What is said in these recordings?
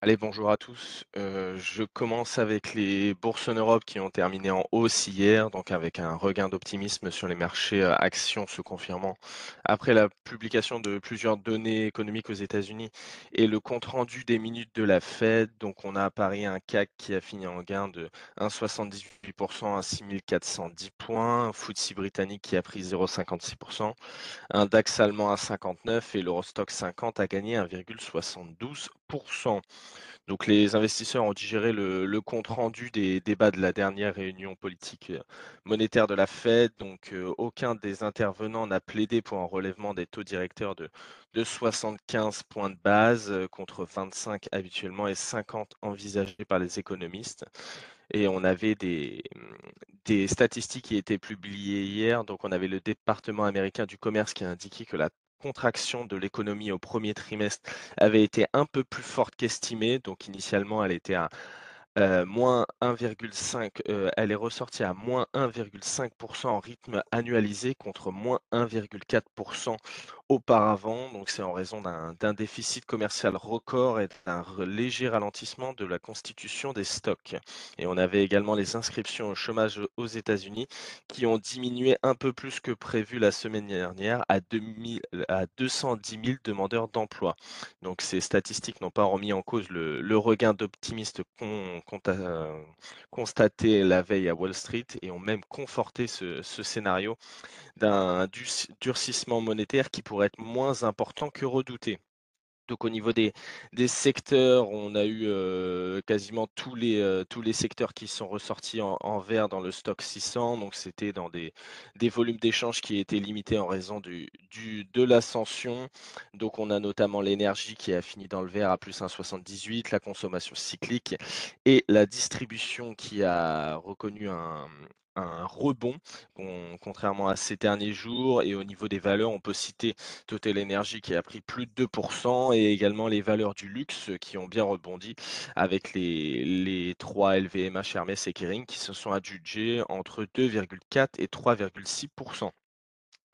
Allez, bonjour à tous. Heu, je commence avec les bourses en Europe qui ont terminé en hausse hier, donc avec un regain d'optimisme sur les marchés, heu, actions se confirmant après la publication de plusieurs données économiques aux États-Unis et le compte rendu des minutes de la Fed. Donc on a à Paris un CAC qui a fini en gain de 1,78% à 6 410 points, un FTSE britannique qui a pris 0,56% un DAX allemand à 59 et l'Eurostoxx 50 a gagné 1,72 donc les investisseurs ont digéré le, compte-rendu des débats de la dernière réunion politique euh, monétaire de la Fed. Donc euh, aucun des intervenants n'a plaidé pour un relèvement des taux directeurs de, de 75 points de base euh, contre 25 habituellement et 50 envisagés par les économistes. Et on avait des, des statistiques qui étaient publiées hier. Donc on avait le département américain du commerce qui a indiqué que la contraction de l'économie au premier trimestre avait été un peu plus forte qu'estimée. Donc initialement, elle était à Heu, moins 1,5, heu, elle est ressortie à moins 1,5% en rythme annualisé contre moins 1,4 auparavant. Donc c'est en raison d'un déficit commercial record et d'un léger ralentissement de la constitution des stocks. Et on avait également les inscriptions au chômage aux États-Unis qui ont diminué un peu plus que prévu la semaine dernière à 2000 à 210 000 demandeurs d'emploi. Donc ces statistiques n'ont pas remis en cause le, regain d'optimisme constaté la veille à Wall Street et ont même conforté ce scénario d'un durcissement monétaire qui pourrait être moins important que redouté. Donc au niveau des des secteurs, on a eu, quasiment tous les, tous les secteurs qui sont ressortis en vert dans le stock 600. Donc c'était dans des des volumes d'échanges qui étaient limités en raison du du de l'ascension. Donc on a notamment l'énergie qui a fini dans le vert à +1,78, la consommation cyclique et la distribution qui a reconnu un un rebond, con contrairement à ces derniers jours et au niveau des valeurs, on peut citer Total Energy qui a pris plus de 2% et également les valeurs du luxe qui ont bien rebondi avec les les 3 LVMH, Hermès et Kering qui se sont adjugés entre 2,4 et 3,6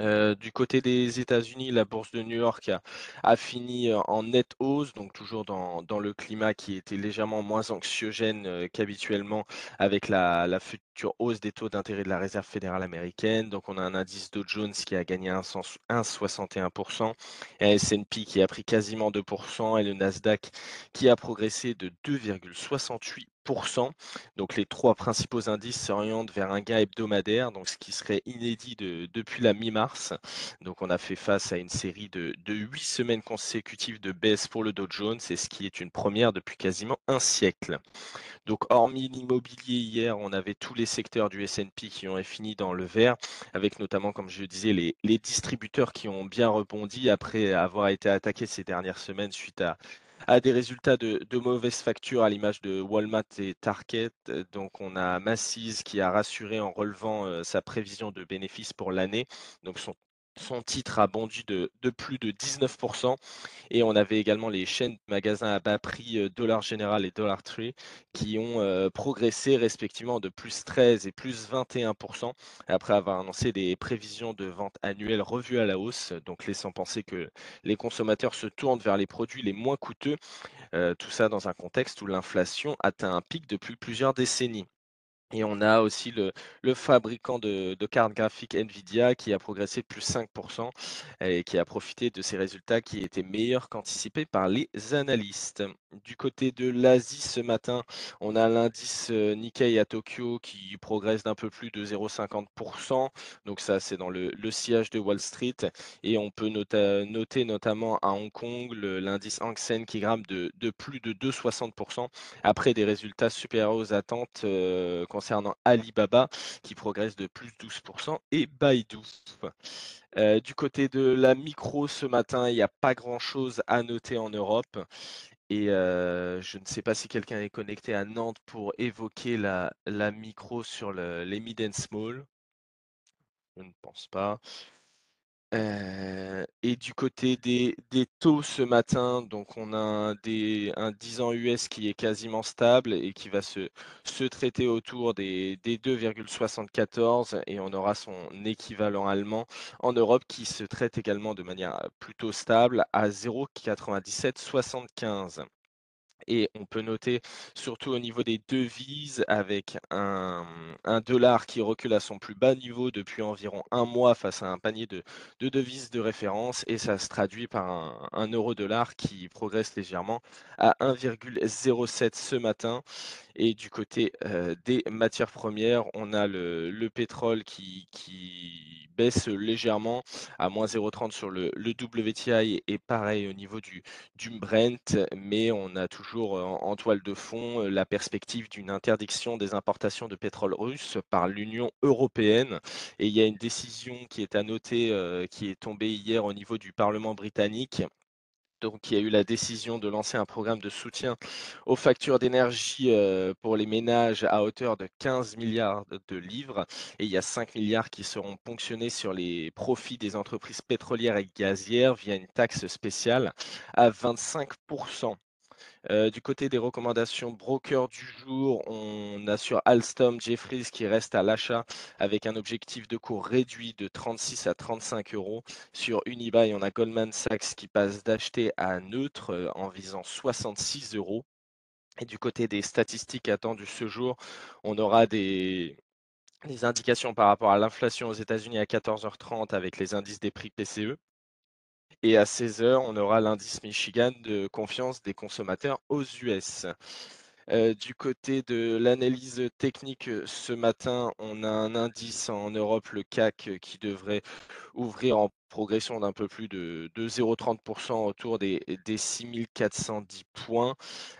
Heu, du côté des États-Unis, la bourse de New York a fini, heu, en nette hausse, donc toujours dans le climat qui était légèrement moins anxiogène, heu, qu'habituellement avec la la future hausse des taux d'intérêt de la Réserve fédérale américaine. Donc on a un indice Dow Jones qui a gagné un cent un soixante et un pour cent, et un S&P qui a pris quasiment 2% et le Nasdaq qui a progressé de 2,68 donc les trois principaux indices s'orientent vers un gain hebdomadaire, donc ce qui serait inédit de depuis la mi-mars. Donc on a fait face à une série de 8 semaines consécutives de baisse pour le Dow Jones et ce qui est une première depuis quasiment un siècle. Donc hormis l'immobilier hier, on avait tous les secteurs du S&P qui ont fini dans le vert, avec notamment, comme je disais, les les distributeurs qui ont bien rebondi après avoir été attaqués ces dernières semaines suite à à des résultats de mauvaise facture à l'image de Walmart et Target. Heu, donc on a Macy's qui a rassuré en relevant, heu, sa prévision de bénéfices pour l'année. Donc son titre a bondi de plus de 19% et on avait également les chaînes de magasins à bas prix, heu, Dollar General et Dollar Tree qui ont, heu, progressé respectivement de +13 et +21 après avoir annoncé des prévisions de vente annuelles revues à la hausse, donc laissant penser que les consommateurs se tournent vers les produits les moins coûteux, heu, tout ça dans un contexte où l'inflation atteint un pic depuis plusieurs décennies. Et on a aussi le fabricant de cartes graphiques Nvidia qui a progressé de plus 5% et qui a profité de ces résultats qui étaient meilleurs qu'anticipés par les analystes. Du côté de l'Asie ce matin, on a l'indice, heu, Nikkei à Tokyo qui progresse d'un peu plus de 0,50% donc ça, c'est dans le sillage de Wall Street et on peut noter notamment à Hong Kong l'indice Hang Seng qui grimpe de plus de 2,60% après des résultats supérieurs aux attentes, heu, concernant Alibaba qui progresse de plus 12% et Baidu. Heu, du côté de la micro ce matin, il n'y a pas grand-chose à noter en Europe et heu, je ne sais pas si quelqu'un est connecté à Nantes pour évoquer la micro sur le les mid and small. Je ne pense pas. Et du côté des taux ce matin, donc on a un des un 10 ans US qui est quasiment stable et qui va se se traiter autour des des 2,74 et on aura son équivalent allemand en Europe qui se traite également de manière, plutôt stable à 0,9775. Et on peut noter, surtout au niveau des devises, avec un, dollar qui recule à son plus bas niveau depuis environ un mois face à un panier de, de devises de référence, et ça se traduit par un, euro-dollar qui progresse légèrement à 1,07 ce matin. Et du côté euh, des matières premières, on a le, le pétrole qui, baisse légèrement à moins 0,30 sur le, le WTI et pareil au niveau du, du Brent, mais on a toujours en, en toile de fond euh, la perspective d'une interdiction des importations de pétrole russe par l'Union européenne. Et il y a une décision qui est à noter, euh, qui est tombée hier au niveau du Parlement britannique. Donc, il y a eu la décision de lancer un programme de soutien aux factures d'énergie euh, pour les ménages à hauteur de 15 milliards de livres. Et il y a 5 milliards qui seront ponctionnés sur les profits des entreprises pétrolières et gazières via une taxe spéciale à 25 Du côté des recommandations broker du jour, on a sur Alstom Jefferies qui reste à l'achat avec un objectif de cours réduit de 36 à 35 euros. Sur Unibail, on a Goldman Sachs qui passe d'acheter à neutre, en visant 66 euros. Et du côté des statistiques attendues ce jour, on aura des des indications par rapport à l'inflation aux États-Unis à 14:30 avec les indices des prix PCE. Et à 16:00, on aura l'indice Michigan de confiance des consommateurs aux US. Heu, du côté de l'analyse technique, ce matin, on a un indice en Europe, le CAC, qui devrait ouvrir en progression d'un peu plus de de 0,30% autour des des 6 410 points.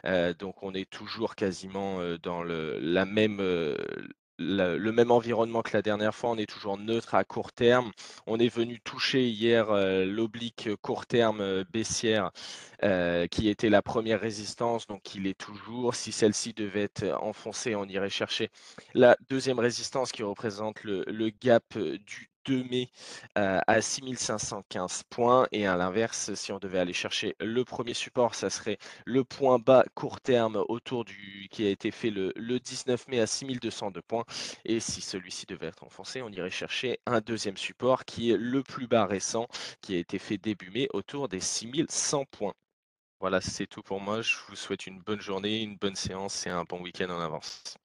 Heu, donc on est toujours quasiment, heu, dans la même, le même environnement que la dernière fois. On est toujours neutre à court terme. On est venu toucher hier, heu, l'oblique court terme, heu, baissière, heu, qui était la première résistance, donc il est toujours. Si celle-ci devait être enfoncée, on irait chercher la deuxième résistance qui représente le gap, du 2 mai, à 6 515 points et à l'inverse, si on devait aller chercher le premier support, ça serait le point bas court terme autour du qui a été fait le le 19 mai à 6 202 points et si celui-ci devait être enfoncé, on irait chercher un deuxième support qui est le plus bas récent, qui a été fait début mai autour des 6 100 points. Voilà, c'est tout pour moi. Je vous souhaite une bonne journée, une bonne séance et un bon week-end en avance.